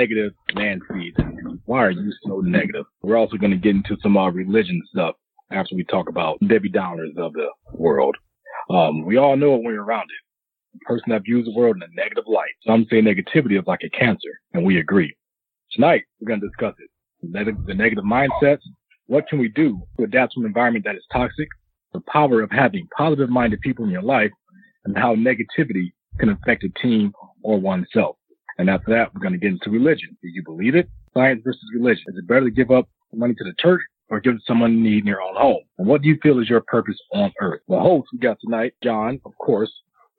21, negative man season. Why are you so negative? We're also going to get into some uh, religion stuff after we talk about Debbie Downers of the world. Um, we all know it when you're around it. The person that views the world in a negative light. Some say negativity is like a cancer, and we agree. Tonight, we're going to discuss it. The negative mindsets. What can we do to adapt to an environment that is toxic? The power of having positive minded people in your life and how negativity can affect a team or oneself. And after that, we're going to get into religion. Do you believe it? Science versus religion. Is it better to give up money to the church or give it to someone in need in your own home? And what do you feel is your purpose on earth? The hosts we got tonight, John, of course,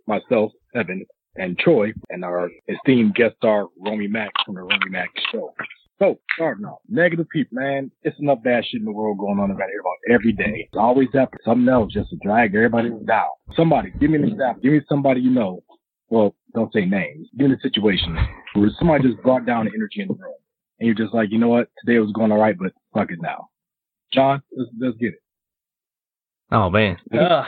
myself, Evan, and Troy, and our esteemed guest star, Romy Mack from the Romy Mack Show. So, starting off, negative people, man. It's enough bad shit in the world going on. I here about every day. It's always after something else just to drag everybody down. Somebody, give me an example. Give me somebody you know. Well, don't say names. Give in a situation where somebody just brought down the energy in the room, and you're just like, you know what? Today was going all right, but fuck it now. John, let's, let's get it. Oh man, uh,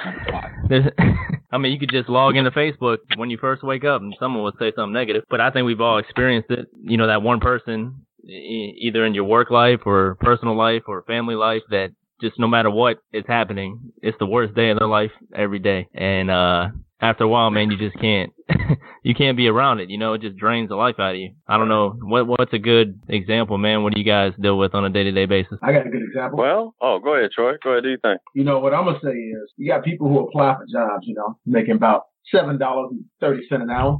I mean, you could just log into Facebook when you first wake up, and someone would say something negative. But I think we've all experienced it. You know, that one person, either in your work life or personal life or family life, that just no matter what is happening, it's the worst day of their life every day. And uh after a while, man, you just can't you can't be around it. You know, it just drains the life out of you. I don't know what what's a good example, man. What do you guys deal with on a day to day basis? I got a good example. Well, oh, go ahead, Troy. Go ahead. Do you think? You know what I'm gonna say is, you got people who apply for jobs, you know, making about seven dollars and thirty cent an hour,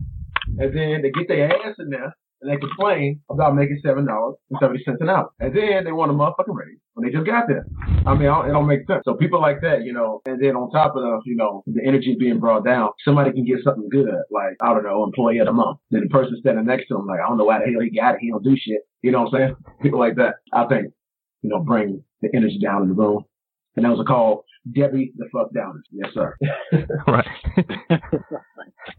and then they get their ass in there and they complain about making seven dollars and seventy cents an hour, and then they want a motherfucking raise when they just got there. I mean, it don't make sense. So people like that, you know, and then on top of the, you know, the energy being brought down, somebody can get something good, like I don't know, employee of the month. Then the person standing next to him, like I don't know why the hell he got it, he don't do shit. You know what I'm saying? People like that, I think, you know, bring the energy down in the room. And that was a call Debbie the fuck down. Yes, sir. right.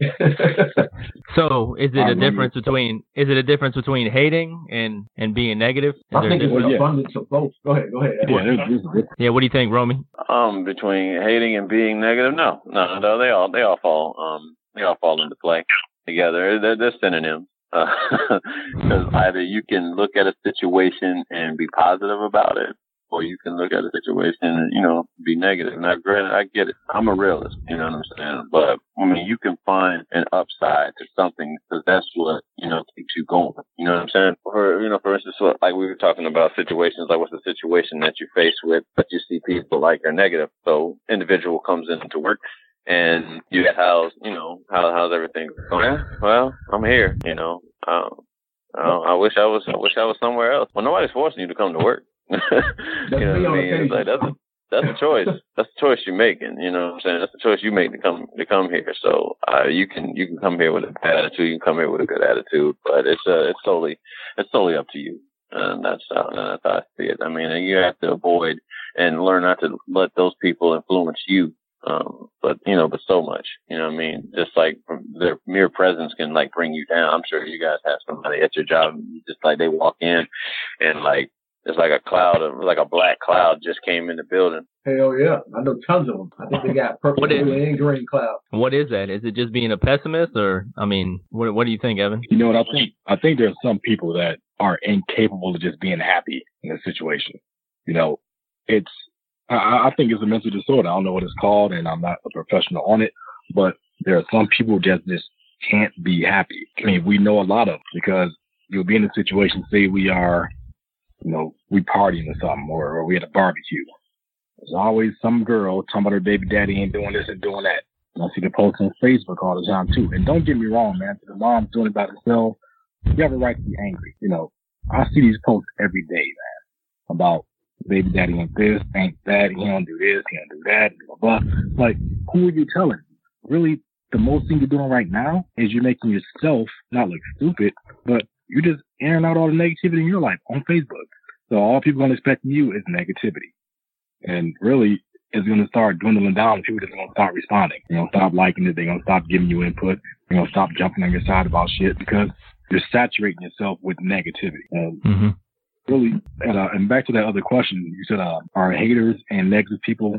so, is it a difference between is it a difference between hating and and being negative? Is I think it's an abundance of both. Go ahead. Go ahead. Yeah, yeah. What do you think, Romy? Um, between hating and being negative, no, no, no. They all they all fall um they all fall into play together. They're, they're synonyms because uh, either you can look at a situation and be positive about it, or you can look at a situation and, you know, be negative. Now, granted, I get it. I'm a realist, you know what I'm saying? But, I mean, you can find an upside to something because that's what, you know, keeps you going. You know what I'm saying? For, you know, for instance, like we were talking about situations, like what's the situation that you face with, but you see people like are negative. So individual comes into work and you get how's, you know, how, how's everything going? Well, I'm here, you know, um, I wish I was, I wish I was somewhere else. Well, nobody's forcing you to come to work. you know what I mean? It's like that's a that's a choice. that's a choice you're making. You know what I'm saying? That's a choice you make to come to come here. So uh, you can you can come here with a bad attitude. You can come here with a good attitude. But it's uh, it's totally it's totally up to you. And that's how, that's how I see it. I mean, you have to avoid and learn not to let those people influence you. Um, but you know, but so much, you know what I mean? Just like their mere presence can like bring you down. I'm sure you guys have somebody at your job, just like they walk in and like it's like a cloud of like a black cloud just came in the building. Hell yeah, I know tons of them. I think they got purple, blue, and green cloud. What is that? Is it just being a pessimist, or I mean, what what do you think, Evan? You know what I think? I think there's some people that are incapable of just being happy in a situation. You know, it's I, I think it's a mental disorder. I don't know what it's called, and I'm not a professional on it, but there are some people that just can't be happy. I mean, we know a lot of because you'll be in a situation. Say we are you know, we partying or something, or, or we had a barbecue. There's always some girl talking about her baby daddy ain't doing this and doing that. And I see the posts on Facebook all the time too. And don't get me wrong, man. If the mom's doing it by herself, you have a right to be angry. You know, I see these posts every day, man, about baby daddy ain't this, ain't that, he don't do this, he don't do that, blah, blah. Like, who are you telling? Really, the most thing you're doing right now is you're making yourself not look stupid, but you're just airing out all the negativity in your life on Facebook. So all people are going to expect from you is negativity. And really, it's going to start dwindling down. People just going to start responding. They're going to stop liking it. They're going to stop giving you input. They're going to stop jumping on your side about shit because you're saturating yourself with negativity. And mm-hmm. really, and, uh, and back to that other question, you said, uh, are haters and negative people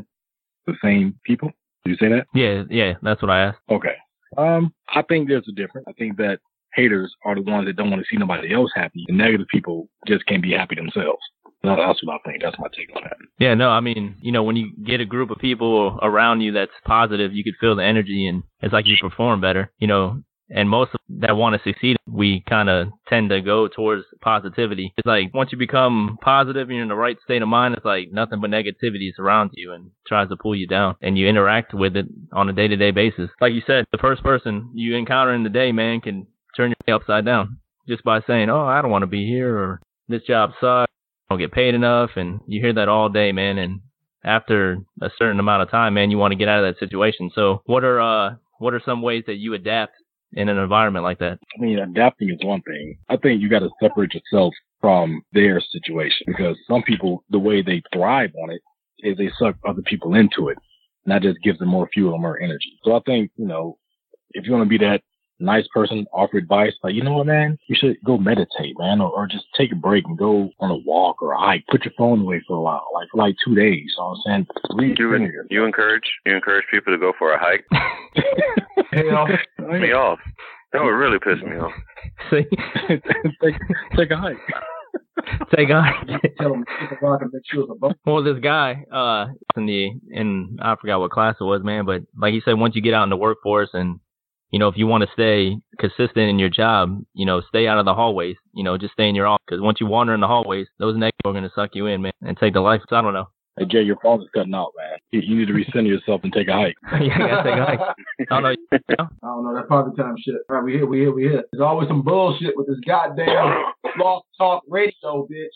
the same people? Did you say that? Yeah, yeah, that's what I asked. Okay. Um, I think there's a difference. I think that haters are the ones that don't want to see nobody else happy. The negative people just can't be happy themselves. That's what I think. That's my take on that. Yeah, no, I mean, you know, when you get a group of people around you that's positive, you could feel the energy and it's like you perform better. You know, and most that want to succeed, we kind of tend to go towards positivity. It's like once you become positive and you're in the right state of mind, it's like nothing but negativity surrounds you and tries to pull you down, and you interact with it on a day to day basis. Like you said, the first person you encounter in the day, man, can turn your day upside down just by saying, "Oh, I don't want to be here," or "This job sucks," I "Don't get paid enough," and you hear that all day, man. And after a certain amount of time, man, you want to get out of that situation. So, what are uh, what are some ways that you adapt in an environment like that? I mean, adapting is one thing. I think you got to separate yourself from their situation because some people, the way they thrive on it is they suck other people into it. And that just gives them more fuel and more energy. So I think, you know, if you want to be that nice person offer advice like, you know what, man, you should go meditate, man, or, or just take a break and go on a walk or a hike. Put your phone away for a while, like for like two days. You know what I'm saying? you, you encourage you encourage people to go for a hike. Hell, me off. That would really piss me off. See, take, take a hike. take a hike. Tell them take a rock and make sure a bump. Well, this guy, uh, in the in I forgot what class it was, man, but like he said, once you get out in the workforce and you know, if you want to stay consistent in your job, you know, stay out of the hallways. You know, just stay in your office. Because once you wander in the hallways, those negatives are going to suck you in, man, and take the life. So I don't know. Hey Jay, your phone is cutting out, man. You, you need to recenter yourself and take a hike. yeah, I gotta take a hike. I don't know. I don't know. That probably time shit. All right, we here, we here, we here. There's always some bullshit with this goddamn blog talk radio, bitch.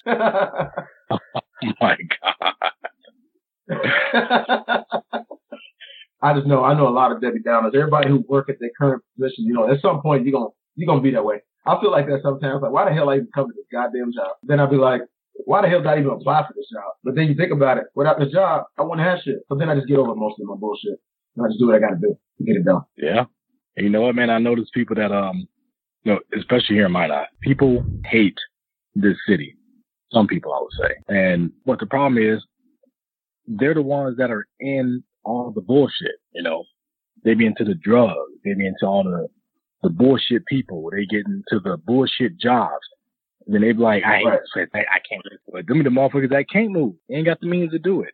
oh my god. I just know I know a lot of Debbie Downers. Everybody who work at their current position, you know, at some point you're gonna you're gonna be that way. I feel like that sometimes. Like, why the hell I even come to this goddamn job? Then I'll be like, why the hell did I even apply for this job? But then you think about it, without this job, I wouldn't have shit. So then I just get over most of my bullshit. And I just do what I gotta do to get it done. Yeah. And you know what, man? I notice people that um you know, especially here in my Minot, people hate this city. Some people I would say. And what the problem is, they're the ones that are in all the bullshit, you know. They be into the drugs, they be into all the the bullshit people, they get into the bullshit jobs. And then they be like, I hate right. I, I can't but them the motherfuckers that can't move. They ain't got the means to do it.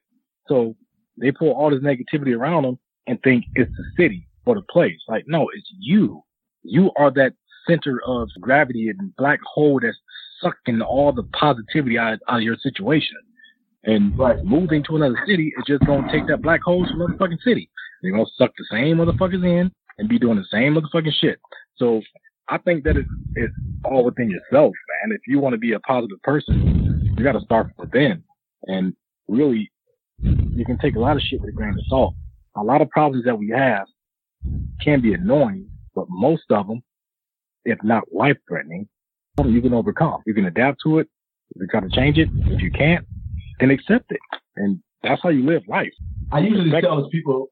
So they pull all this negativity around them and think it's the city or the place. Like, no, it's you. You are that center of gravity and black hole that's sucking all the positivity out, out of your situation. And right. moving to another city is just gonna take that black hole from another fucking city. They're gonna suck the same motherfuckers in and be doing the same motherfucking shit. So I think that it's, it's all within yourself, man. If you want to be a positive person, you got to start from within. And really, you can take a lot of shit with a grain of salt. A lot of problems that we have can be annoying, but most of them, if not life threatening, you can overcome. You can adapt to it. You try to change it. If you can't, then accept it. And that's how you live life. I usually tell people,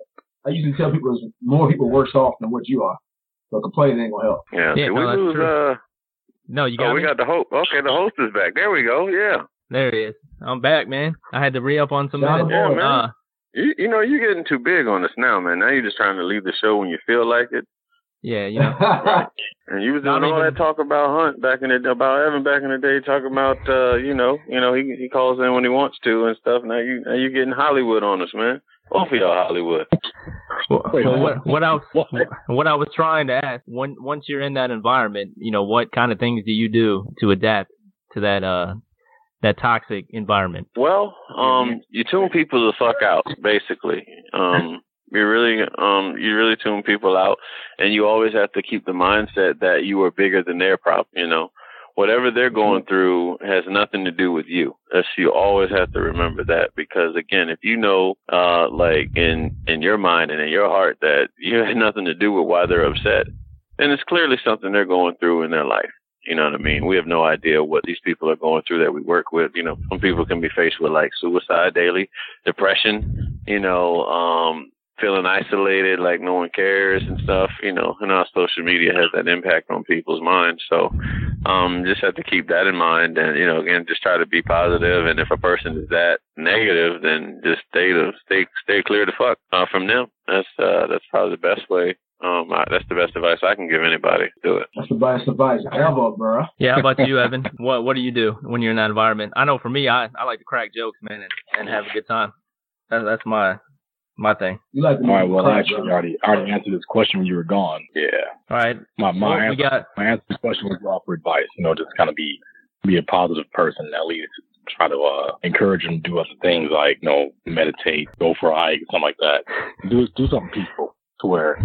I usually tell people there's more people worse off than what you are. So complaining ain't gonna help. Yeah. yeah Did no, we lose? Uh, no, you got. Oh, we got the host. Okay, the host is back. There we go. Yeah. There he is. I'm back, man. I had to re up on some minutes. Yeah, man. Uh, you, you know, you're getting too big on us now, man. Now you're just trying to leave the show when you feel like it. Yeah, you know. And you was doing all even, that talk about Hunt back in the about Evan back in the day, talking about uh, you know, you know, he he calls in when he wants to and stuff. Now you now you getting Hollywood on us, man. Both of y'all Hollywood. Well, well, what what I was what I was trying to ask when once you're in that environment, you know, what kind of things do you do to adapt to that uh that toxic environment? Well, um, you tune people the fuck out, basically. Um, you really um you really tune people out, and you always have to keep the mindset that you are bigger than their problem. You know, whatever they're mm-hmm. going through has nothing to do with you. That's you always have to remember that because again, if you know, uh, like in in your mind and in your heart that you had nothing to do with why they're upset, then it's clearly something they're going through in their life. You know what I mean? We have no idea what these people are going through that we work with. You know, some people can be faced with like suicide daily, depression, you know, um, feeling isolated, like no one cares and stuff, you know, and our social media has that impact on people's minds. So, um, just have to keep that in mind and, you know, again, just try to be positive. And if a person is that negative, then just stay to stay, stay clear the fuck uh, from them. That's, uh, that's probably the best way Um, I, that's the best advice I can give anybody. Do it. That's the best advice ever, bro. Yeah, how about you, Evan? What What do you do when you're in that environment? I know for me, I I like to crack jokes, man, and, and have a good time. That's that's my my thing. You like All right. Well, actually, I already I already answered this question when you were gone. Yeah. All right. My my Well, we answer, got my answer to this question was to offer advice. You know, just kind of be be a positive person. At least try to uh, encourage them to do other things like you know meditate, go for a hike, something like that. Do do something peaceful to where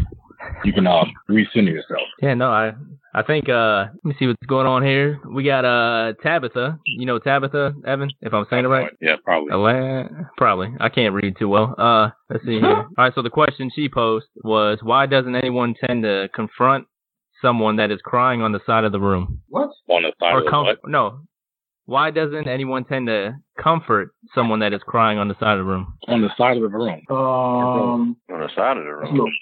you can um recenter yourself. Yeah, no, I I think uh let me see what's going on here. We got uh Tabitha. You know Tabitha, Evan, if I'm saying it right. Yeah, probably. Ala- probably. I can't read too well. Uh let's see here. All right, so the question she posed was why doesn't anyone tend to confront someone that is crying on the side of the room? What? On the side or of the com- what? no. Why doesn't anyone tend to comfort someone that is crying on the side of the room? On the side of the room. Um, On the side of the room.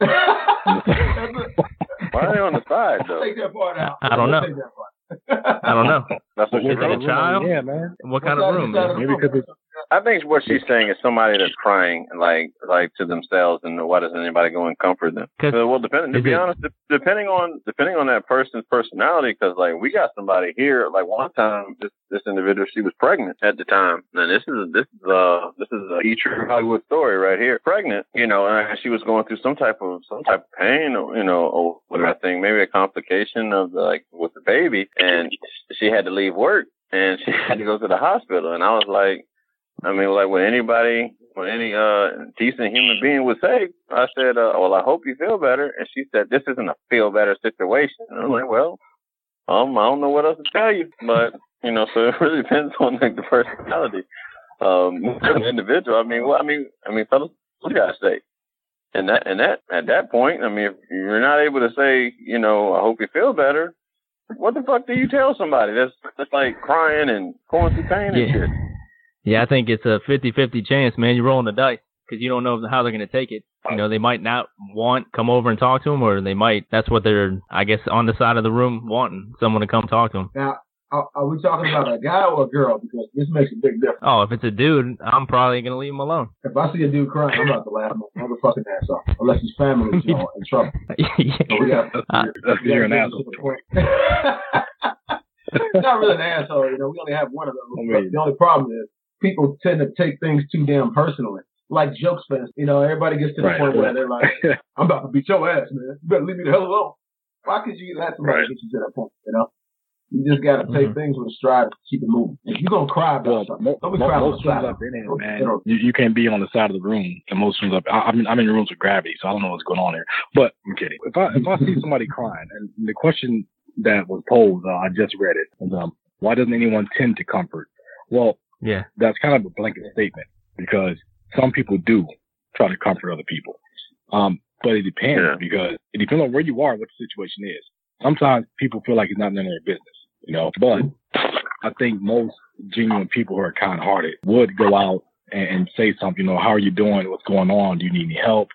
Little bit. That's a- Why are they on the side though? Take that part out. I don't know. Take that part. I don't know. That's what Is she it a child? Yeah, man. What kind What's of room? man? Maybe because it's I think what she's saying is somebody that's crying, like like to themselves, and why doesn't anybody go and comfort them? 'Cause- So, well, depending to be it- honest, de- depending on depending on that person's personality, because like we got somebody here, like one time this this individual she was pregnant at the time, and this is this is uh this is a true Hollywood story right here, pregnant, you know, and she was going through some type of some type of pain, or you know, or whatever I think maybe a complication of the, like with the baby, and she had to leave work and she had to go to the hospital, and I was like. I mean, like what anybody, what any uh decent human being would say. I said, uh, "Well, I hope you feel better." And she said, "This isn't a feel better situation." And I'm like, "Well, um, I don't know what else to tell you, but you know, so it really depends on like the personality, um, the individual. I mean, well, I mean, I mean, fellas, what do you guys say? And that, and that, at that point, I mean, if you're not able to say, you know, I hope you feel better. What the fuck do you tell somebody that's that's like crying and going through pain and Yeah. shit? Yeah, I think it's a 50-50 chance, man. You're rolling the dice because you don't know how they're going to take it. You know, they might not want come over and talk to them, or they might. That's what they're, I guess, on the side of the room wanting someone to come talk to them. Now, are, are we talking about a guy or a girl? Because this makes a big difference. Oh, if it's a dude, I'm probably going to leave him alone. If I see a dude crying, I'm about to laugh my motherfucking ass off. Unless his family's you know, in trouble. So we got, Uh, that's we you're an gotta get asshole. to the point. Not really an asshole, you know. We only have one of those. I mean- the only problem is people tend to take things too damn personally. Like jokes fest, you know. Everybody gets to the Right. point where they're like, "I'm about to beat your ass, man. You better leave me the hell alone." Why could you let somebody Right. get you to that point? You know. You just got to take Mhm. things with a stride and keep it moving. If you're gonna cry about Well, something, don't be mo- crying on most the side. I've been in, Don't- man, you you, you can't be on the side of the room. And most rooms, I've, I, I'm in, I'm in rooms with gravity, so I don't know what's going on there. But I'm kidding. If I if I see somebody crying, and the question that was posed, uh, I just read it. Is, um, why doesn't anyone tend to comfort? Well, Yeah. that's kind of a blanket statement because some people do try to comfort other people. Um, but it depends Yeah. because it depends on where you are, what the situation is. Sometimes people feel like it's not none of their business, you know. But I think most genuine people who are kind-hearted would go out and, and say something. You know, how are you doing? What's going on? Do you need any help?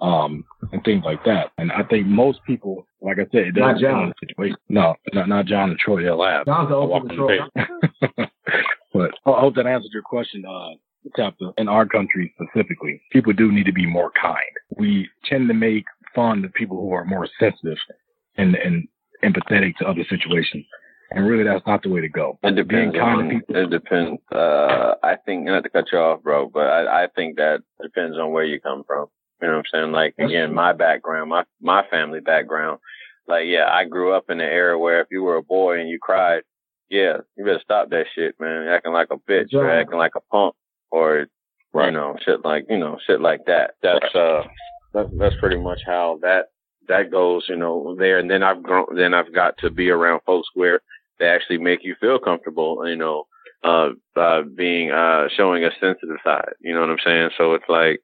Um, and things like that. And I think most people, like I said, it Not John. situation. No, not not John and Troy. They'll laugh. John's the I walk ultimate on troll. the but I hope that answered your question, uh, chapter. In our country specifically, people do need to be more kind. We tend to make fun of people who are more sensitive and, and empathetic to other situations. And really, that's not the way to go. It depends Being kind on, people. It depends. Uh, I think not to cut you off, bro, but I, I think that depends on where you come from. You know what I'm saying? Like again, my background, my my family background. Like yeah, I grew up in the era where if you were a boy and you cried, yeah, you better stop that shit, man. You're acting like a bitch or Right. acting like a punk or you know shit like you know shit like that. That's uh that's that's pretty much how that that goes. You know there, and then I've grown. Then I've got to be around folks where they actually make you feel comfortable, you know, uh, uh, being, uh, showing a sensitive side. You know what I'm saying? So it's like,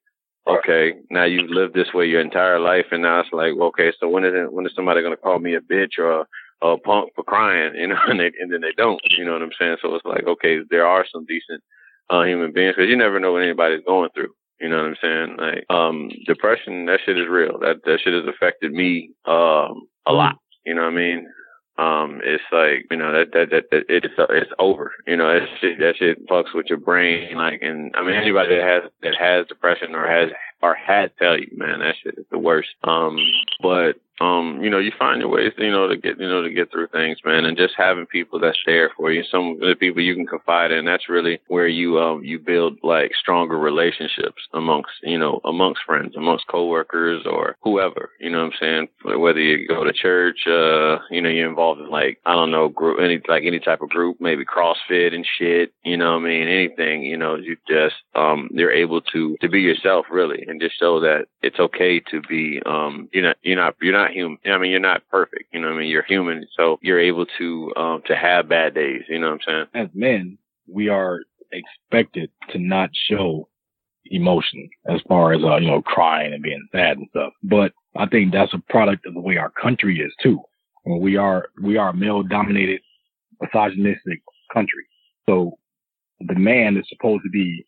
okay, now you've lived this way your entire life, and now it's like, okay, so when is it, when is somebody going to call me a bitch or a, a punk for crying? You know, and they, and then they don't. You know what I'm saying? So it's like, okay, there are some decent, uh, human beings because you never know what anybody's going through. You know what I'm saying? Like, um, depression, that shit is real. That, that shit has affected me, um, a lot. You know what I mean? Um, it's like you know that that that, that it's it's over. You know that shit that shit fucks with your brain. Like, and I mean anybody that has that has depression or has or had tell you, man, that shit is the worst. Um, but um, you know, you find your ways, you know, to get, you know, to get through things, man, and just having people that's there for you, some of the people you can confide in. That's really where you, um, you build like stronger relationships amongst, you know, amongst friends, amongst coworkers or whoever. You know what I'm saying? Whether you go to church, uh, you know, you're involved in like I don't know, group, any like any type of group, maybe CrossFit and shit. You know what I mean? Anything. You know, you just um, you're able to to be yourself really, and just show that it's okay to be um, you're not you're not you're not not human. I mean, you're not perfect. You know I mean? You're human. So you're able to, um, to have bad days. You know what I'm saying? As men, we are expected to not show emotion as far as, uh, you know, crying and being sad and stuff. But I think that's a product of the way our country is too. We are, we are a male dominated, misogynistic country. So the man is supposed to be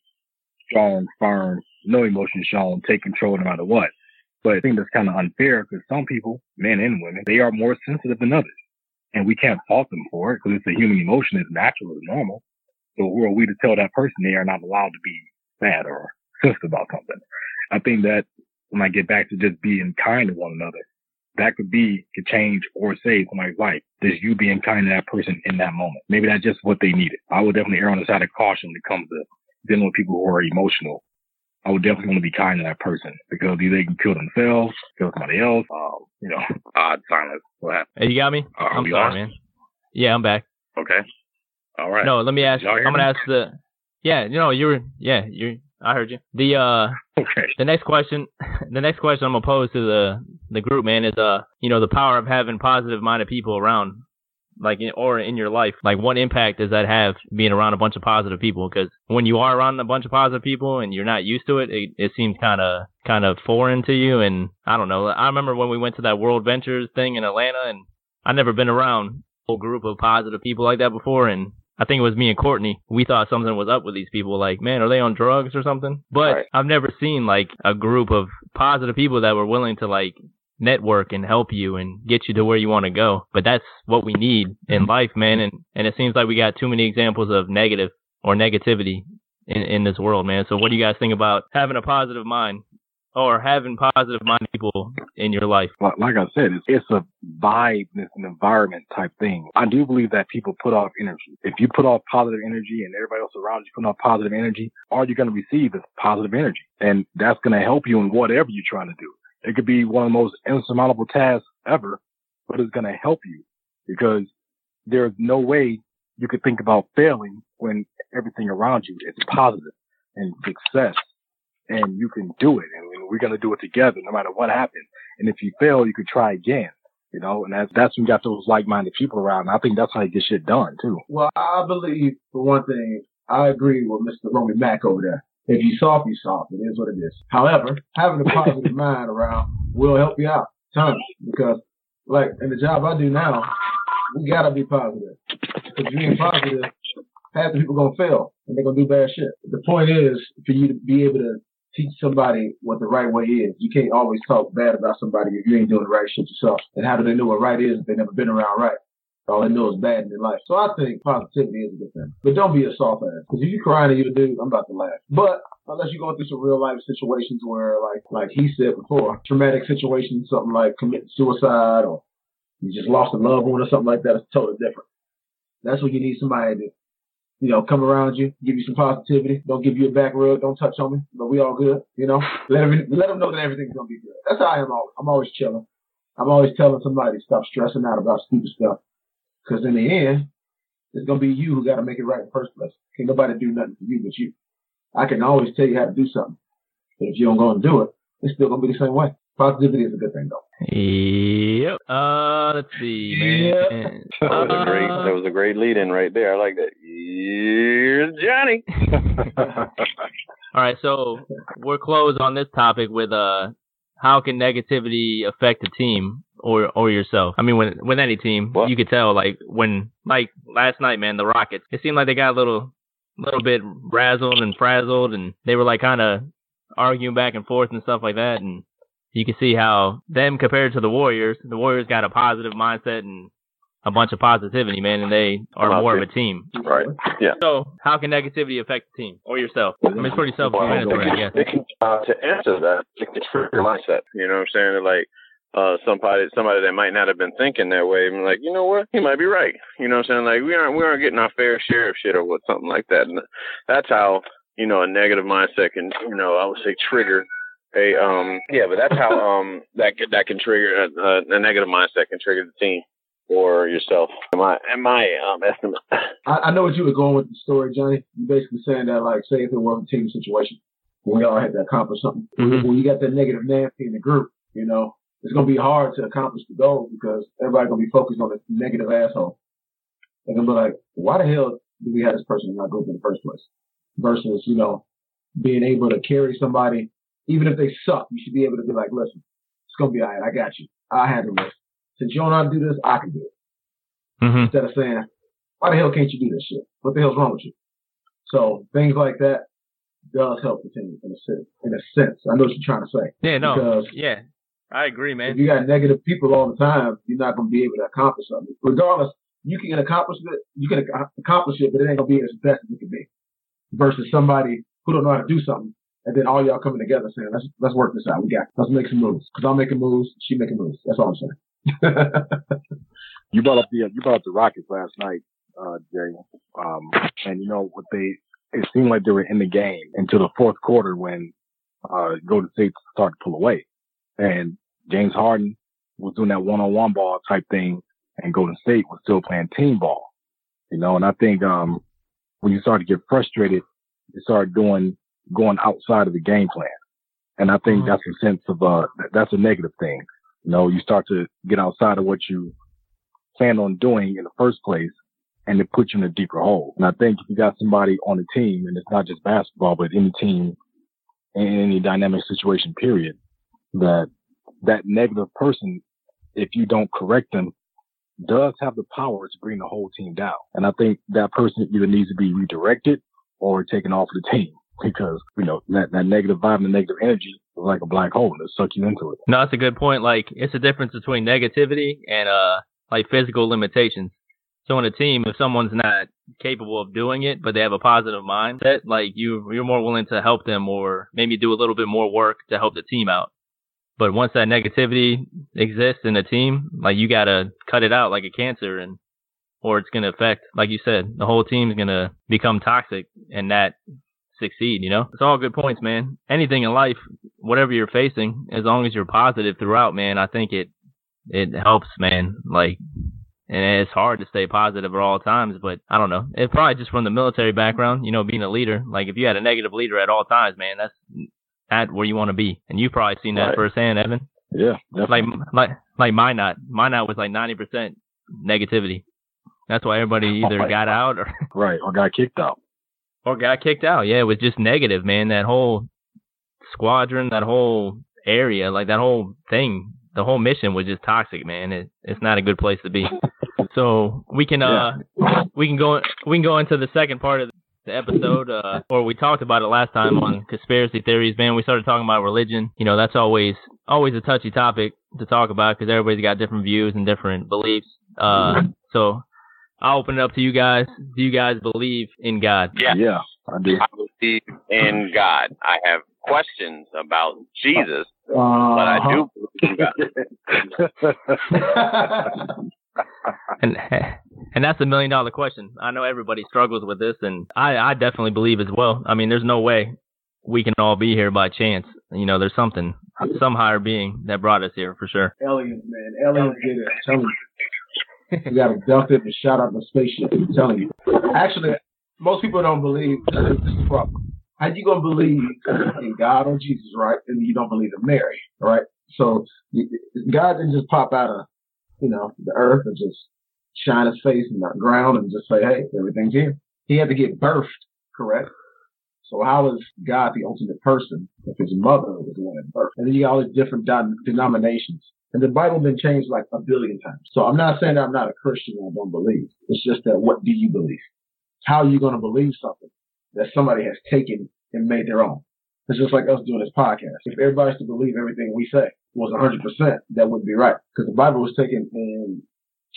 strong, firm, no emotion shown, take control no matter what. But I think that's kind of unfair because some people, men and women, they are more sensitive than others. And we can't fault them for it because it's a human emotion. It's natural. It's normal. So who are we to tell that person they are not allowed to be sad or sensitive about something? I think that when I get back to just being kind to one another, that could be to change or save somebody's life. Just you being kind to that person in that moment. Maybe that's just what they needed. I would definitely err on the side of caution when it comes to dealing with people who are emotional I would definitely want to be kind to that person because either they can kill themselves, kill somebody else. Um, you know, odd silence. What happened? Hey, you got me? Uh, I'm sorry, man. Yeah, I'm back. Okay. All right. No, let me ask. I'm gonna ask the. Yeah, you know, you're. Yeah, you. I heard you. The uh. Okay. The next question. The next question I'm gonna pose to the the group, man, is uh, you know, the power of having positive minded people around like in, or in your life like what impact does that have being around a bunch of positive people because when you are around a bunch of positive people and you're not used to it it, it seems kind of kind of foreign to you and i don't know i remember when we went to that WorldVentures thing in atlanta and i never been around a whole group of positive people like that before and I think it was me and Courtney. We thought something was up with these people. Like, man, are they on drugs or something? But right. I've never seen like a group of positive people that were willing to like network and help you and get you to where you want to go. But that's what we need in mm-hmm. life, man. And and it seems like we got too many examples of negative or negativity in in this world, man. So what do you guys think about having a positive mind? Or having positive minded people in your life. Like I said, it's, it's a vibe, it's an environment type thing. I do believe that people put off energy. If you put off positive energy and everybody else around you put off positive energy, all you're going to receive is positive energy. And that's going to help you in whatever you're trying to do. It could be one of the most insurmountable tasks ever, but it's going to help you because there's no way you could think about failing when everything around you is positive and success and you can do it and we're going to do it together no matter what happens. And if you fail, you could try again. You know, and that's that's when you got those like-minded people around. And I think that's how you get shit done too. Well, I believe for one thing, I agree with Mr. Romy Mack over there. If you soft, you soft. It is what it is. However, having a positive mind around will help you out tons because, like, in the job I do now, we gotta be positive. If you ain't positive, half the people gonna fail and they're gonna do bad shit. The point is for you to be able to teach somebody what the right way is. You can't always talk bad about somebody if you ain't doing the right shit yourself. And how do they know what right is if they never been around right? All I know is bad in their life. So I think positivity is a good thing. But don't be a soft ass. Because if you're crying and you're a dude, I'm about to laugh. But unless you're going through some real life situations where, like, like he said before, traumatic situations, something like committing suicide or you just lost a loved one or something like that, it's totally different. That's when you need somebody to, you know, come around you, give you some positivity, don't give you a back rub, don't touch on me, but we all good, you know. Let them, let them know that everything's gonna be good. That's how I am. Always. I'm always chilling. I'm always telling somebody stop stressing out about stupid stuff. Because in the end, it's gonna be you who got to make it right in the first place. Can't nobody do nothing for you but you. I can always tell you how to do something, but if you don't go and do it, it's still gonna be the same way. Positivity is a good thing, though. Yep. Uh, let's see, man. That was a great. That was a great lead in right there. I like that. Here's Johnny. All right, so we're closed on this topic with uh, how can negativity affect a team? Or or yourself. I mean, when with any team, what? you could tell like when like last night, man, the Rockets. It seemed like they got a little little bit razzled and frazzled, and they were like kind of arguing back and forth and stuff like that. And you can see how them compared to the Warriors, the Warriors got a positive mindset and a bunch of positivity, man, and they are more of a team. Right. Yeah. So, how can negativity affect the team or yourself? I mean, it's pretty self-explanatory, I guess. Uh, to answer that, it can trigger your mindset. You know what I'm saying? Like, uh, somebody somebody that might not have been thinking that way, and like, you know what, he might be right. You know what I'm saying? Like, we aren't we aren't getting our fair share of shit or what something like that. And that's how you know a negative mindset can you know I would say trigger a um yeah, but that's how um that that can trigger a, uh, a negative mindset can trigger the team or yourself. Am I am my um estimate? I, I know what you were going with the story, Johnny. you're basically saying that like say if it was a team situation, we all had to accomplish something. Mm-hmm. When you got that negative Nancy in the group, you know, it's gonna be hard to accomplish the goal because everybody's gonna be focused on the negative asshole. They're gonna be like, why the hell do we have this person in our group in the first place? Versus, you know, being able to carry somebody even if they suck, you should be able to be like, listen, it's gonna be all right. I got you. I handle this. Since you don't know how to do this, I can do it. Mm-hmm. Instead of saying, why the hell can't you do this shit? What the hell's wrong with you? So things like that does help the team in a sense. In a sense, I know what you're trying to say. Yeah, no, Because yeah, I agree, man. if you got negative people all the time, you're not gonna be able to accomplish something. Regardless, you can accomplish it. You can accomplish it, but it ain't gonna be as best as it can be. Versus somebody who don't know how to do something and then all y'all coming together saying, let's let's work this out. We got, it. let's make some moves. Cause I'm making moves, she making moves. That's all I'm saying. you brought up the you brought up the Rockets last night, uh, Jay. Um, and you know what they it seemed like they were in the game until the fourth quarter when uh Golden State started to pull away, and James Harden was doing that one on one ball type thing, and Golden State was still playing team ball. You know, and I think um when you start to get frustrated, you start doing going outside of the game plan. And I think that's a sense of, uh, that's a negative thing. You know, you start to get outside of what you plan on doing in the first place and it puts you in a deeper hole. And I think if you got somebody on the team and it's not just basketball, but any team in any dynamic situation, period, that that negative person, if you don't correct them, does have the power to bring the whole team down. And I think that person either needs to be redirected or taken off the team because you know that that negative vibe and negative energy is like a black hole that suck you into it. No, that's a good point. Like it's a difference between negativity and uh like physical limitations. So in a team, if someone's not capable of doing it, but they have a positive mindset, like you you're more willing to help them or maybe do a little bit more work to help the team out. But once that negativity exists in a team, like you gotta cut it out like a cancer and or it's gonna affect, like you said, the whole team's gonna become toxic and that succeed, you know? It's all good points, man. Anything in life, whatever you're facing, as long as you're positive throughout, man, I think it it helps, man. Like and it's hard to stay positive at all times, but I don't know. It's probably just from the military background, you know, being a leader. Like if you had a negative leader at all times, man, that's at where you want to be. And you've probably seen that Right. firsthand, Evan. Yeah, Like like like Minot. My not was like ninety percent negativity. That's why everybody either my got out or right. Or got kicked out. or got kicked out. Yeah, it was just negative, man. That whole squadron, that whole area, like that whole thing, the whole mission was just toxic, man. It, it's not a good place to be. So we can uh we can go we can go into the second part of the episode, uh, or we talked about it last time on conspiracy theories. Man, we started talking about religion. You know, that's always always a touchy topic to talk about because everybody's got different views and different beliefs. Uh, so I'll open it up to you guys. Do you guys believe in God? Yeah. Yeah, I do. I believe in God. I have questions about Jesus, but Uh, I do believe in God. And and that's a million dollar question. I know everybody struggles with this, and I I definitely believe as well. I mean, there's no way we can all be here by chance. You know, there's something, some higher being that brought us here for sure. aliens, man. Aliens did it. I'm telling you. You got abducted and shot out a spaceship. I'm telling you. Actually, most people don't believe. This is the problem. How you gonna believe in God or Jesus, right? And you don't believe in Mary, right? So God didn't just pop out of, you know, the earth and just shine his face in the ground and just say, "Hey, everything's here." He had to get birthed, correct? So how is God the ultimate person if his mother was the one at birth? And then you got all these different den- denominations. And the Bible been changed like a billion times. So I'm not saying I'm not a Christian and I don't believe. It's just that what do you believe? How are you going to believe something that somebody has taken and made their own? It's just like us doing this podcast. If everybody's to believe everything we say was 100%, that wouldn't be right. Because the Bible was taken and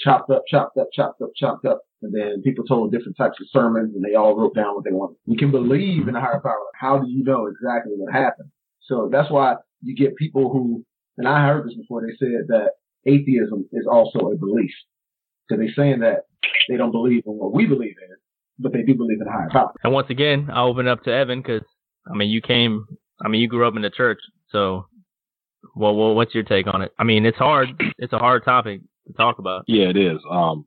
chopped up, chopped up, chopped up, chopped up. And then people told different types of sermons and they all wrote down what they wanted. You can believe in a higher power. How do you know exactly what happened? So that's why you get people who, and I heard this before, they said that atheism is also a belief. So they're saying that they don't believe in what we believe in, but they do believe in a higher power. And once again, I'll open up to Evan because, I mean, you came, I mean, you grew up in the church. So, well, well, what's your take on it? I mean, it's hard. It's a hard topic to talk about. Yeah, it is. Um,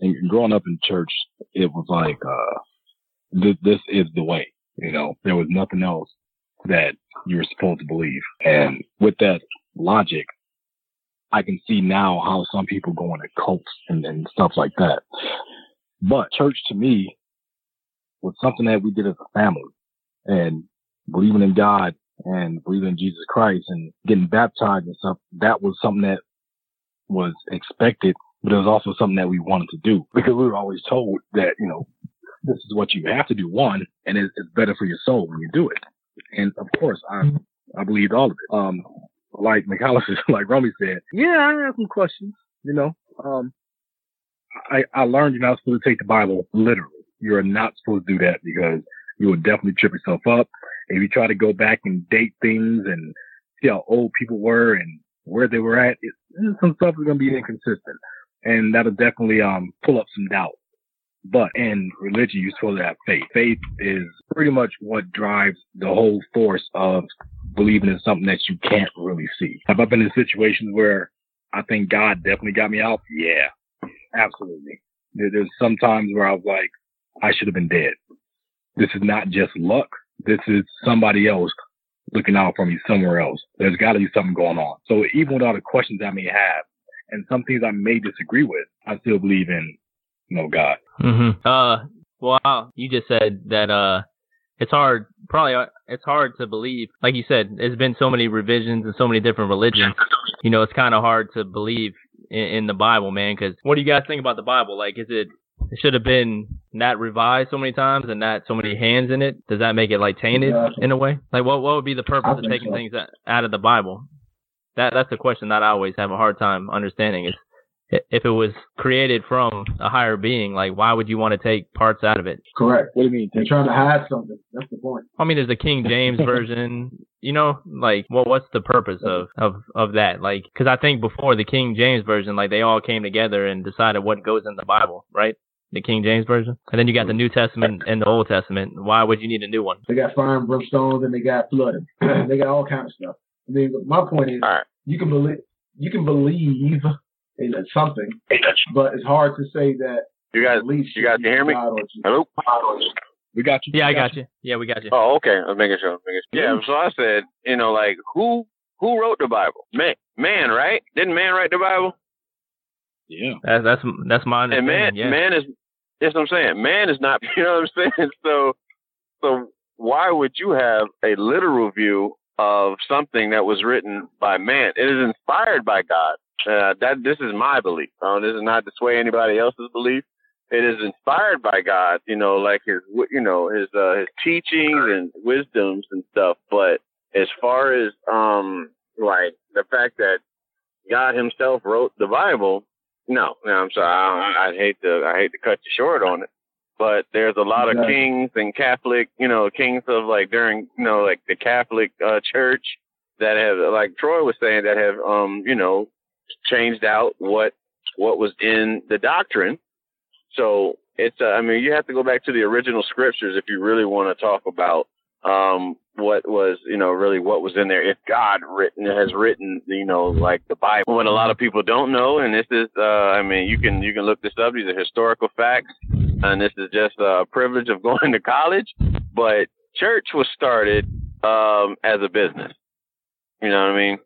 and growing up in church, it was like, uh, th- this is the way, you know, there was nothing else that you were supposed to believe. And with that logic, I can see now how some people go into cults and, and stuff like that. But church to me was something that we did as a family and believing in God and believing in Jesus Christ and getting baptized and stuff. That was something that was expected, but it was also something that we wanted to do because we were always told that, you know, this is what you have to do one and it's, it's better for your soul when you do it. And of course, I, I believed all of it. Um, like McAllister, like Romy said, yeah, I have some questions, you know. Um, I, I learned you're not supposed to take the Bible literally. You're not supposed to do that because you will definitely trip yourself up. If you try to go back and date things and see how old people were and where they were at, it, some stuff is going to be inconsistent. And that'll definitely, um, pull up some doubt. But in religion, you're supposed to have faith. Faith is pretty much what drives the whole force of believing in something that you can't really see. Have I been in situations where I think God definitely got me out? Yeah, absolutely. There's some times where I was like, I should have been dead. This is not just luck. This is somebody else looking out for me somewhere else. There's got to be something going on. So even with all the questions I may have and some things I may disagree with, I still believe in, you know, God. Mm-hmm. Uh, well, you just said that, uh, it's hard, probably, uh, it's hard to believe. Like you said, there's been so many revisions and so many different religions. You know, it's kind of hard to believe in, in the Bible, man. Because what do you guys think about the Bible? Like, is it it should have been not revised so many times and not so many hands in it. Does that make it like tainted in a way? Like, what what would be the purpose of taking so. things out of the Bible? That that's the question that I always have a hard time understanding. Is if it was created from a higher being, like why would you want to take parts out of it? Correct. What do you mean? They're trying to hide something. That's the point. I mean, there's the King James version. You know, like what what's the purpose of of of that? Like, because I think before the King James version, like they all came together and decided what goes in the Bible, right? The King James version, and then you got the New Testament and the Old Testament. Why would you need a new one? They got fire and brimstone, and they got flooded. they got all kinds of stuff. I mean, my point is, right. you can believe you can believe in something, but it's hard to say that. You guys, you guys can hear me? Hello. We got you. Yeah, we I got you. you. Yeah, we got you. Oh, okay. I'm making sure. I'm making sure. Yeah. So I said, you know, like who who wrote the Bible? Man, man, right? Didn't man write the Bible? Yeah. That's that's that's my understanding. And man, yeah. man is. That's what I'm saying. Man is not. You know what I'm saying? So, so why would you have a literal view of something that was written by man? It is inspired by God. Uh, that this is my belief. Uh, this is not to sway anybody else's belief. It is inspired by God, you know, like his, you know, his uh, his teachings and wisdoms and stuff. But as far as um, like the fact that God Himself wrote the Bible, no, no, I'm sorry. I, I hate to I hate to cut you short on it, but there's a lot of kings and Catholic, you know, kings of like during, you know, like the Catholic uh, Church that have, like Troy was saying, that have, um, you know, changed out what what was in the doctrine. So it's uh, I mean you have to go back to the original scriptures if you really want to talk about um what was you know really what was in there. If God written has written you know like the Bible what a lot of people don't know and this is uh I mean you can you can look this up. These are historical facts and this is just a privilege of going to college. But church was started um as a business. You know what I mean?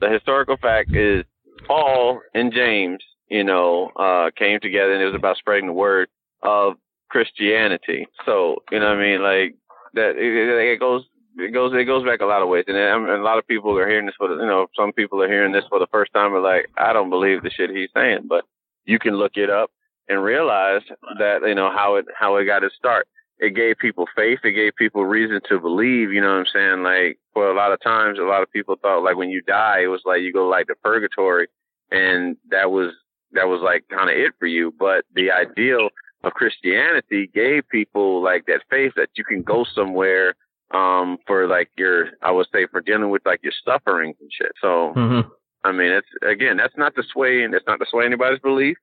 The historical fact is Paul and James, you know, uh, came together and it was about spreading the word of Christianity. So, you know what I mean? Like that, it, it goes, it goes, it goes back a lot of ways. And, um, and a lot of people are hearing this for the, you know, some people are hearing this for the first time and like, I don't believe the shit he's saying, but you can look it up and realize that, you know, how it, how it got its start it gave people faith. It gave people reason to believe. You know what I'm saying? Like for a lot of times, a lot of people thought like when you die, it was like you go like to purgatory, and that was that was like kind of it for you. But the ideal of Christianity gave people like that faith that you can go somewhere um for like your I would say for dealing with like your sufferings and shit. So mm-hmm. I mean it's again that's not to sway and that's not to sway anybody's belief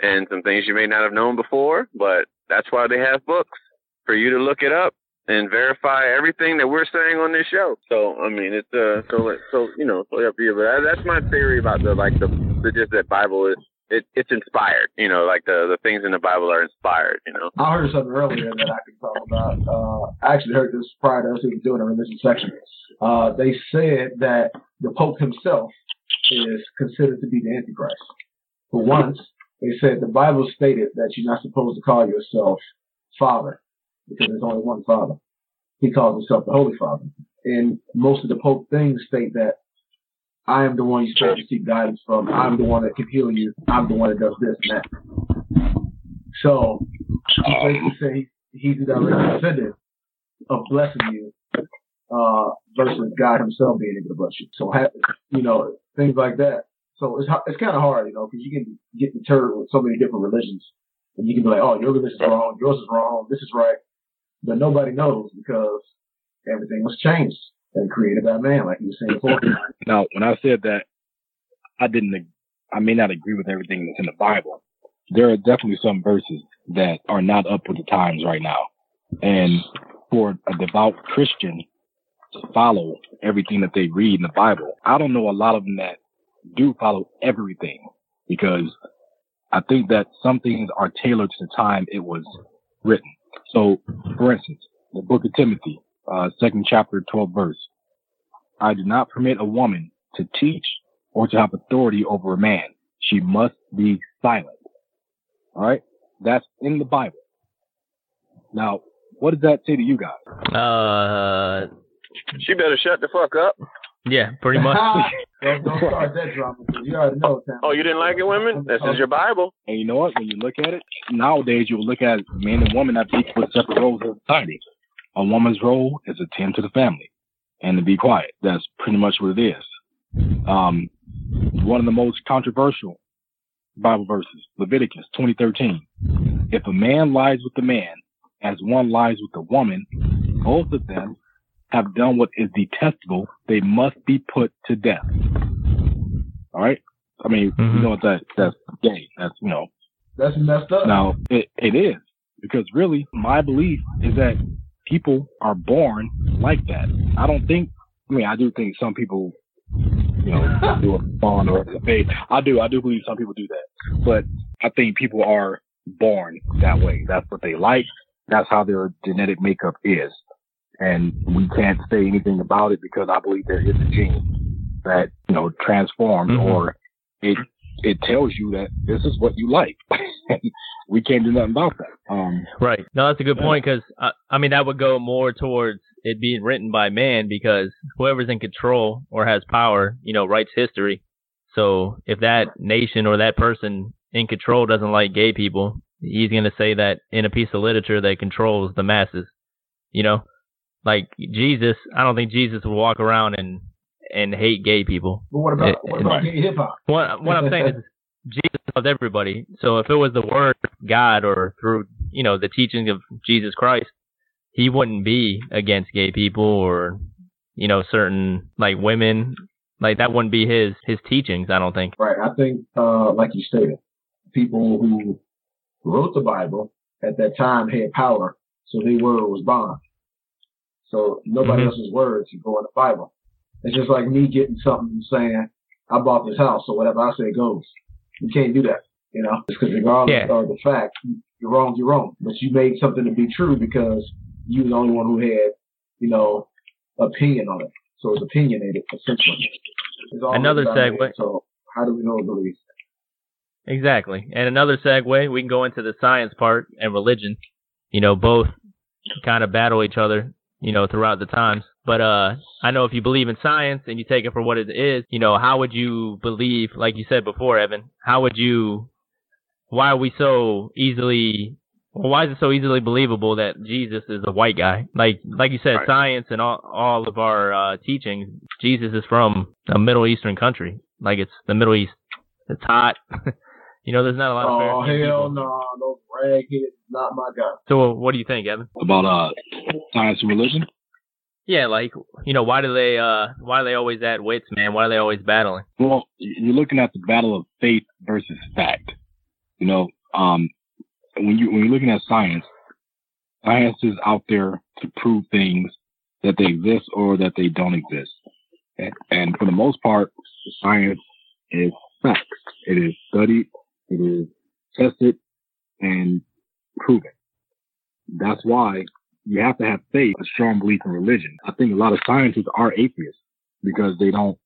and some things you may not have known before, but that's why they have books for you to look it up and verify everything that we're saying on this show. So I mean, it's uh, so so you know, so up here. But that's my theory about the like the, the just that Bible is it, it's inspired. You know, like the the things in the Bible are inspired. You know. I heard something earlier that I can talk about. Uh, I actually heard this prior to us even doing a religion section. Uh, they said that the Pope himself is considered to be the Antichrist. For once, they said the Bible stated that you're not supposed to call yourself Father because there's only one Father. He calls himself the Holy Father. And most of the Pope things state that I am the one you're supposed to seek guidance from. I'm the one that can heal you. I'm the one that does this and that. So he basically say he's the direct descendant of blessing you, uh, versus God himself being able to bless you. So, you know, things like that. So it's it's kind of hard, you know, because you can get deterred with so many different religions, and you can be like, oh, your religion is wrong, yours is wrong, this is right but nobody knows because everything was changed and created by man, like you said. Now, when I said that, I didn't, I may not agree with everything that's in the Bible. There are definitely some verses that are not up with the times right now. And for a devout Christian to follow everything that they read in the Bible, I don't know a lot of them that do follow everything because I think that some things are tailored to the time it was written. So, for instance, the book of Timothy, uh, second chapter, 12 verse. I do not permit a woman to teach or to have authority over a man. She must be silent. All right. That's in the Bible. Now, what does that say to you guys? Uh, she better shut the fuck up. Yeah, pretty much. don't, don't start that drama you already know. Sam. Oh, you didn't like it, women? This is your Bible. And you know what? When you look at it nowadays, you'll look at men and women have equal separate roles in society. A woman's role is to tend to the family and to be quiet. That's pretty much what it is. Um, one of the most controversial Bible verses, Leviticus 20:13. If a man lies with a man, as one lies with a woman, both of them have done what is detestable, they must be put to death. All right. I mean, mm-hmm. you know what that that's gay. That's you know. That's messed up. Now it, it is because really my belief is that people are born like that. I don't think. I mean, I do think some people, you know, do a bond or a faith. I do. I do believe some people do that, but I think people are born that way. That's what they like. That's how their genetic makeup is and we can't say anything about it because I believe there is a gene that you know transforms mm-hmm. or it it tells you that this is what you like. we can't do nothing about that. Um, right. No, that's a good point because I, I mean that would go more towards it being written by man because whoever's in control or has power, you know, writes history. So if that nation or that person in control doesn't like gay people, he's going to say that in a piece of literature that controls the masses. You know, like Jesus, I don't think Jesus would walk around and and hate gay people. But what about what about gay hip hop? What what I'm saying is Jesus loves everybody. So if it was the word God or through you know the teachings of Jesus Christ, he wouldn't be against gay people or you know certain like women. Like that wouldn't be his his teachings. I don't think. Right. I think uh like you stated, people who wrote the Bible at that time had power, so their word was bond. So nobody mm-hmm. else's words go in the Bible. It's just like me getting something and saying, I bought this house, or whatever I say goes. You can't do that, you know, because regardless yeah. of the fact, you're wrong, you're wrong. But you made something to be true because you were the only one who had, you know, opinion on it. So it's opinionated, essentially. It's another segue. So how do we know belief? Exactly. And another segue, we can go into the science part and religion. You know, both kind of battle each other you know, throughout the times. But uh, I know if you believe in science and you take it for what it is, you know, how would you believe, like you said before, Evan, how would you, why are we so easily, well, why is it so easily believable that Jesus is a white guy? Like, like you said, right. science and all, all of our uh, teachings, Jesus is from a Middle Eastern country. Like it's the Middle East. It's hot. You know, there's not a lot of Oh hell no, nah, those ragheads, not my guy. So what do you think, Evan? About uh science and religion? Yeah, like you know, why do they uh why are they always at wits, man? Why are they always battling? Well, you're looking at the battle of faith versus fact. You know, um, when you when you're looking at science, science is out there to prove things that they exist or that they don't exist. And, and for the most part, science is facts. It is studied, it is tested, and proven. That's why you have to have faith, a strong belief in religion. I think a lot of scientists are atheists because they don't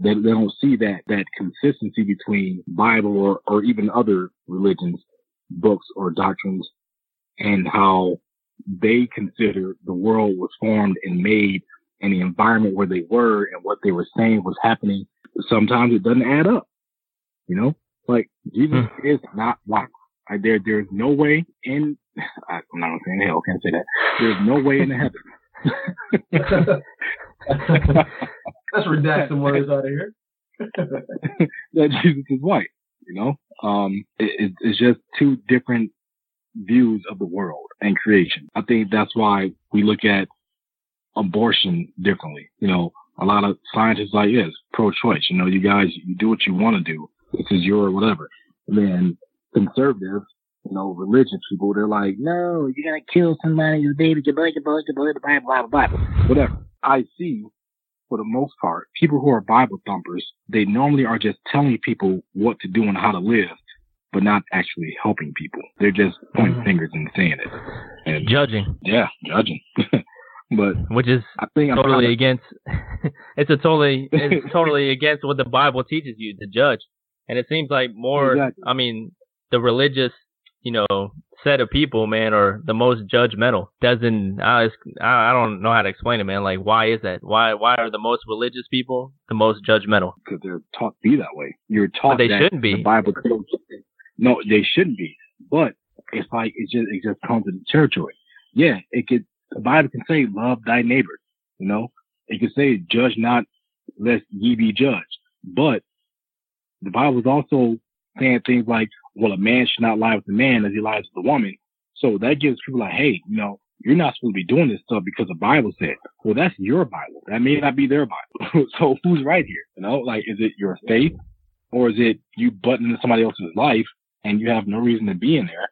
they, they don't see that that consistency between Bible or, or even other religions, books or doctrines, and how they consider the world was formed and made and the environment where they were and what they were saying was happening. Sometimes it doesn't add up. You know, like Jesus mm. is not white. I, there, there's no way in, I, am not saying hell, can't say that. There's no way in the heaven. Let's redact some words out of here. that Jesus is white, you know? Um, it, it's just two different views of the world and creation. I think that's why we look at abortion differently. You know, a lot of scientists like, yes, pro-choice. You know, you guys, you do what you want to do. This is your whatever. And then conservatives, you know, religious people, they're like, no, you're going to kill somebody, your baby, your boy, your boy, your boy, blah, blah, blah, blah, whatever. I see, for the most part, people who are Bible thumpers, they normally are just telling people what to do and how to live, but not actually helping people. They're just pointing mm-hmm. fingers and saying it. And judging. Yeah, judging. but which is I think totally against. it's a totally it's totally against what the Bible teaches you to judge, and it seems like more. Exactly. I mean, the religious, you know, set of people, man, are the most judgmental. Doesn't I? I don't know how to explain it, man. Like, why is that? Why why are the most religious people the most judgmental? Because they're taught to be that way. You're taught but they shouldn't be. The Bible. No, they shouldn't be. But it's like it just it just comes to the territory. Yeah, it could. The Bible can say, "Love thy neighbor." You know, it can say, "Judge not, lest ye be judged." But the Bible is also saying things like, well, a man should not lie with a man as he lies with a woman. So that gives people like, hey, you know, you're not supposed to be doing this stuff because the Bible said. Well, that's your Bible. That may not be their Bible. so who's right here? You know, like, is it your faith or is it you butting into somebody else's life and you have no reason to be in there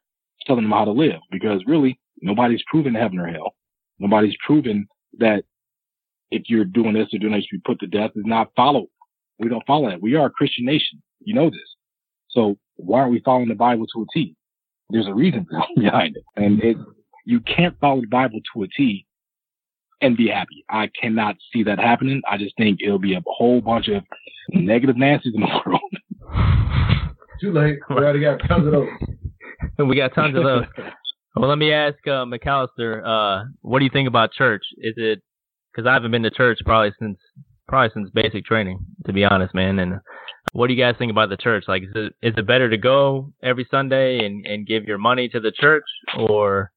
telling them how to live? Because really, nobody's proven heaven or hell. Nobody's proven that if you're doing this or doing that, you should be put to death is not followed. We don't follow that. We are a Christian nation. You know this. So why aren't we following the Bible to a T? There's a reason behind it. And it, you can't follow the Bible to a T and be happy. I cannot see that happening. I just think it'll be a whole bunch of negative Nancy's in the world. Too late. We already got tons of those. we got tons of those. Well, let me ask uh, McAllister, uh, what do you think about church? Is it because I haven't been to church probably since probably since basic training, to be honest, man. And what do you guys think about the church? Like, is it is it better to go every Sunday and and give your money to the church, or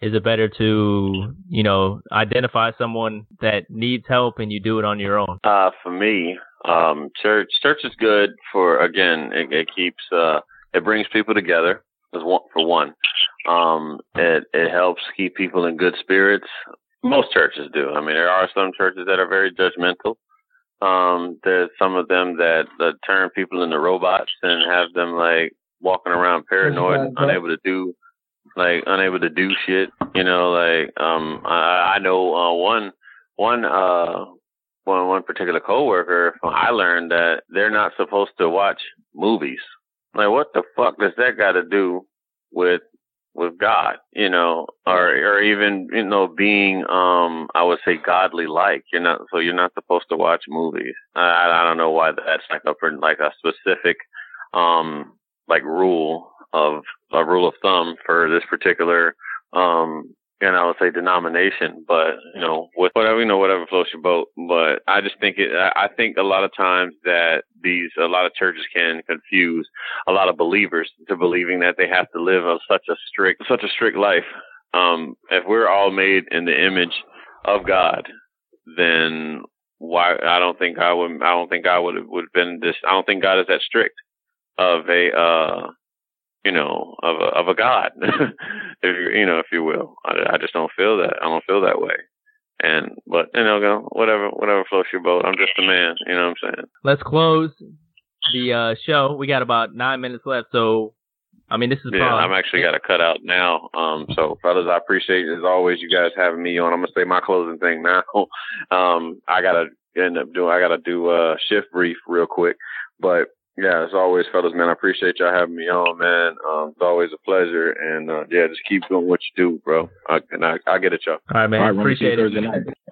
is it better to you know identify someone that needs help and you do it on your own? Uh, for me, um, church church is good for again it, it keeps uh it brings people together as one for one. Um, it it helps keep people in good spirits. Most churches do. I mean, there are some churches that are very judgmental. Um, there's some of them that, that turn people into robots and have them like walking around paranoid, unable to do like unable to do shit. You know, like um, I, I know uh, one one uh one one particular coworker. I learned that they're not supposed to watch movies. Like, what the fuck does that got to do with with God, you know, or or even you know being um I would say godly like. You're not so you're not supposed to watch movies. I I don't know why that's like a for like a specific um like rule of a rule of thumb for this particular um and I would say denomination, but you know, with whatever you know, whatever floats your boat. But I just think it. I think a lot of times that these a lot of churches can confuse a lot of believers to believing that they have to live a, such a strict such a strict life. Um, if we're all made in the image of God, then why? I don't think I would. I don't think I would would have been this. I don't think God is that strict. of a uh you know of a of a god if you you know if you will I, I just don't feel that I don't feel that way and but and you know go whatever whatever floats your boat I'm just a man you know what I'm saying let's close the uh show we got about nine minutes left so I mean, this is yeah. I'm actually got to cut out now. Um, so fellas, I appreciate as always you guys having me on. I'm gonna say my closing thing now. Um, I gotta end up doing. I gotta do a shift brief real quick, but yeah, as always, fellas, man, I appreciate y'all having me on, man. Um, it's always a pleasure, and uh, yeah, just keep doing what you do, bro. I, and I, I get it, y'all. All right, man. All right, appreciate it.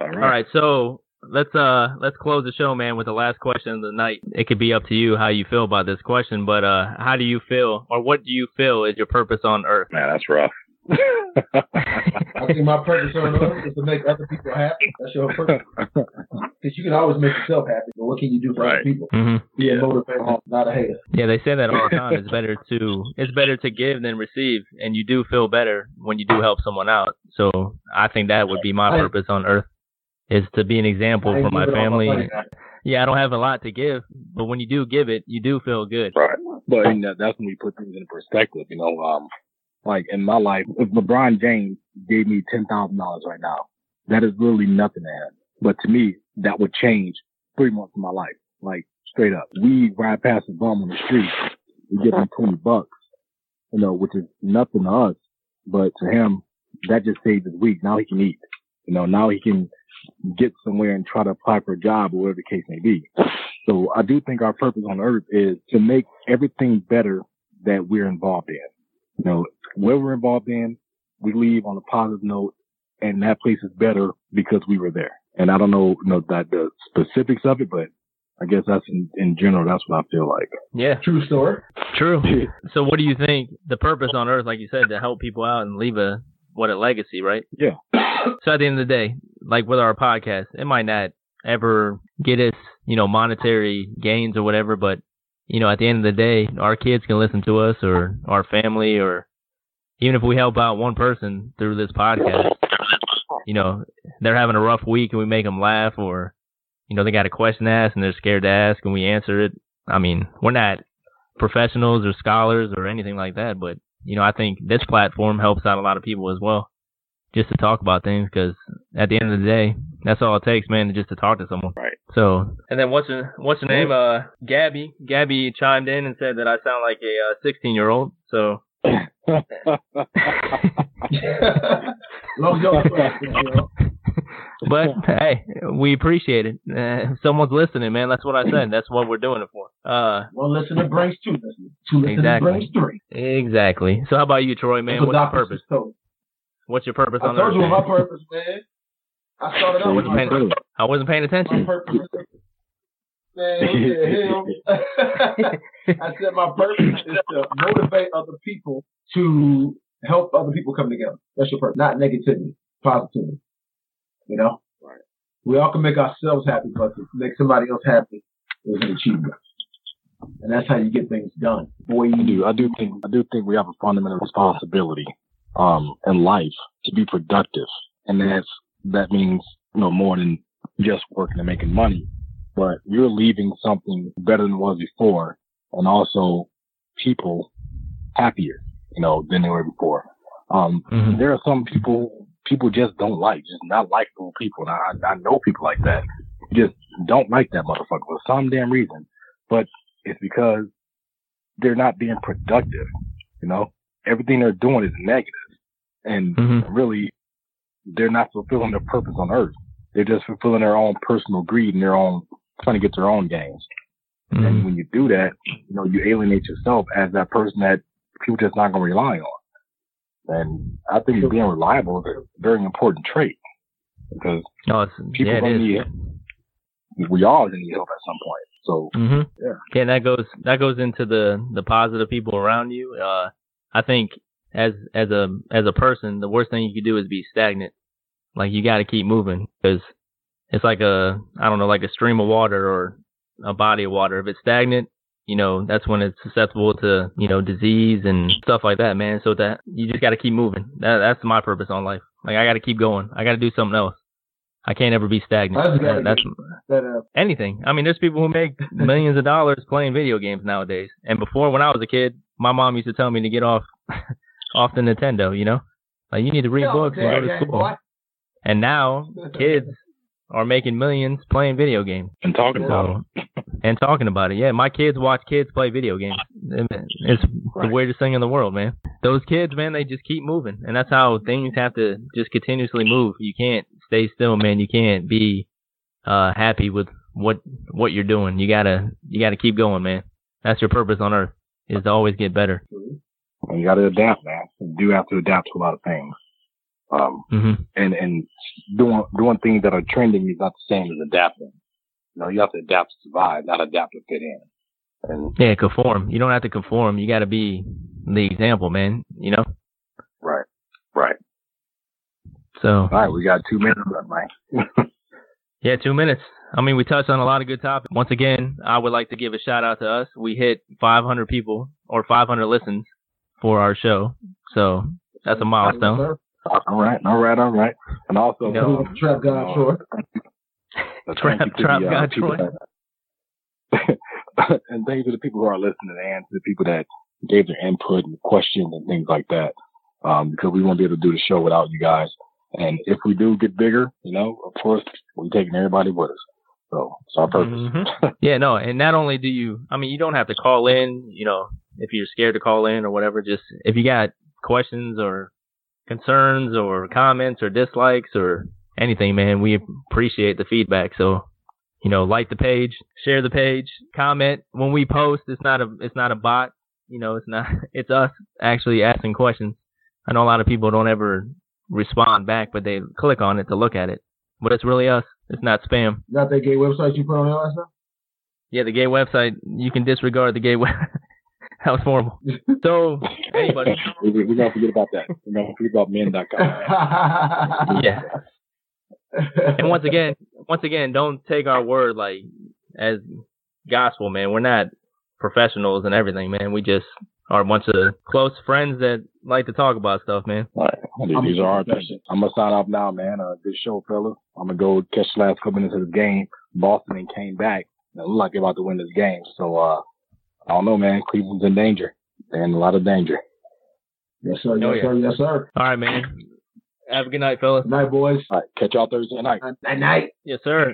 All right. All right, so let's uh let's close the show, man, with the last question of the night. It could be up to you how you feel about this question, but uh, how do you feel, or what do you feel is your purpose on Earth? Man, that's rough. I think my purpose on earth is to make other people happy. That's your purpose. Because you can always make yourself happy, but what can you do for right. other people? Mm-hmm. Yeah, motivator, not a hater. Yeah, they say that all the time. It's better to it's better to give than receive, and you do feel better when you do help someone out. So I think that would be my purpose on earth is to be an example for my family. My yeah, I don't have a lot to give, but when you do give it, you do feel good. Right. But you know, that's when we put things in perspective. You know, um, like in my life, if LeBron James gave me ten thousand dollars right now, that is literally nothing to him. But to me, that would change three months of my life. Like straight up, we ride past a bum on the street, we give him twenty bucks, you know, which is nothing to us, but to him, that just saved his week. Now he can eat. You know, now he can get somewhere and try to apply for a job or whatever the case may be. So I do think our purpose on earth is to make everything better that we're involved in. You know, where we're involved in, we leave on a positive note and that place is better because we were there. And I don't know, you know that the specifics of it, but I guess that's in, in general, that's what I feel like. Yeah. True story. True. so what do you think the purpose on earth, like you said, to help people out and leave a, what a legacy, right? Yeah. So at the end of the day, like with our podcast, it might not ever get us, you know, monetary gains or whatever, but you know, at the end of the day, our kids can listen to us or our family or even if we help out one person through this podcast, you know, they're having a rough week and we make them laugh or, you know, they got a question to ask and they're scared to ask and we answer it. I mean, we're not professionals or scholars or anything like that, but, you know, I think this platform helps out a lot of people as well just to talk about things because at the end of the day, that's all it takes, man, just to talk to someone. Right. So, and then what's her, what's her name? Uh, Gabby. Gabby chimed in and said that I sound like a 16 uh, year old. So. but hey, we appreciate it. Uh, someone's listening, man. That's what I said. That's what we're doing it for. Uh, one listener brings two listeners. Two listeners exactly. brings three. Exactly. So how about you, Troy, man? What's your purpose? What's your purpose I on told you what my purpose, man. I started out with my paying, purpose. I wasn't paying attention. My purpose, man, I said my purpose is to motivate other people to help other people come together. That's your purpose, not negativity, positivity. You know, right. we all can make ourselves happy, but to make somebody else happy is an achievement. And that's how you get things done. Boy, you do. I do think. I do think we have a fundamental responsibility um, in life to be productive. And that's, that means, you know, more than just working and making money, but you're leaving something better than it was before and also people happier, you know, than they were before. Um, mm-hmm. there are some people, people just don't like, just not likable people. And I, I know people like that. Just don't like that motherfucker for some damn reason, but it's because they're not being productive, you know? Everything they're doing is negative and mm-hmm. really they're not fulfilling their purpose on earth. They're just fulfilling their own personal greed and their own trying to get their own gains. Mm-hmm. And when you do that, you know, you alienate yourself as that person that people just not going to rely on. And I think being reliable is a very important trait because oh, people yeah, need, we all need help at some point. So mm-hmm. yeah, yeah, and that goes that goes into the the positive people around you. Uh, I think as as a as a person, the worst thing you could do is be stagnant. Like you got to keep moving because it's like a I don't know like a stream of water or a body of water. If it's stagnant, you know that's when it's susceptible to you know disease and stuff like that, man. So that you just got to keep moving. That that's my purpose on life. Like I got to keep going. I got to do something else. I can't ever be stagnant. That's, that's that, uh, anything. I mean, there's people who make millions of dollars playing video games nowadays. And before, when I was a kid, my mom used to tell me to get off off the Nintendo. You know, like you need to read books and go to school. And now kids are making millions playing video games and talking about it. And talking about it. Yeah, my kids watch kids play video games. It's right. the weirdest thing in the world, man. Those kids, man, they just keep moving, and that's how things have to just continuously move. You can't stay still, man. You can't be uh happy with what what you're doing. You gotta you gotta keep going, man. That's your purpose on earth is to always get better. And you gotta adapt, man. You do have to adapt to a lot of things. Um, mm-hmm. and, and doing, doing things that are trending is not the same as adapting. You know, you have to adapt to survive, not adapt to fit in. And yeah, conform. You don't have to conform. You got to be the example, man. You know. Right. Right. So. All right, we got two minutes left, Mike. yeah, two minutes. I mean, we touched on a lot of good topics. Once again, I would like to give a shout out to us. We hit 500 people or 500 listens for our show, so that's a milestone. All right, all right, all right. And also, you know, Trap God Troy. Trap, trap the, uh, God Troy. and thank you to the people who are listening and to the people that gave their input and questions and things like that. Um, because we won't be able to do the show without you guys. And if we do get bigger, you know, of course, we're taking everybody with us. So it's our purpose. Mm-hmm. yeah, no, and not only do you, I mean, you don't have to call in, you know, if you're scared to call in or whatever, just if you got questions or concerns or comments or dislikes or anything, man, we appreciate the feedback. So, you know, like the page, share the page, comment when we post. It's not a it's not a bot. You know, it's not it's us actually asking questions. I know a lot of people don't ever respond back, but they click on it to look at it. But it's really us. It's not spam. Got that gay website you put on there last time? Yeah, the gay website. You can disregard the gay web. that was horrible. So anybody, we, we're gonna forget about that. We're gonna forget about men.com. yeah. And once again, once again, don't take our word like as gospel, man. We're not professionals and everything, man. We just are a bunch of close friends that like to talk about stuff, man. All right. These are our things. I'm gonna sign off now, man. Uh, good show, fellas. I'm gonna go catch the last couple minutes of the game. Boston and came back. It looked like they're about to win this game. So uh I don't know, man. Cleveland's in danger. They're in a lot of danger. Yes, sir. Oh, yes, yeah. sir. Yes, sir. All right, man. Have a good night, fellas. Night, boys. All right. Catch y'all Thursday night. Night, night. Yes, sir.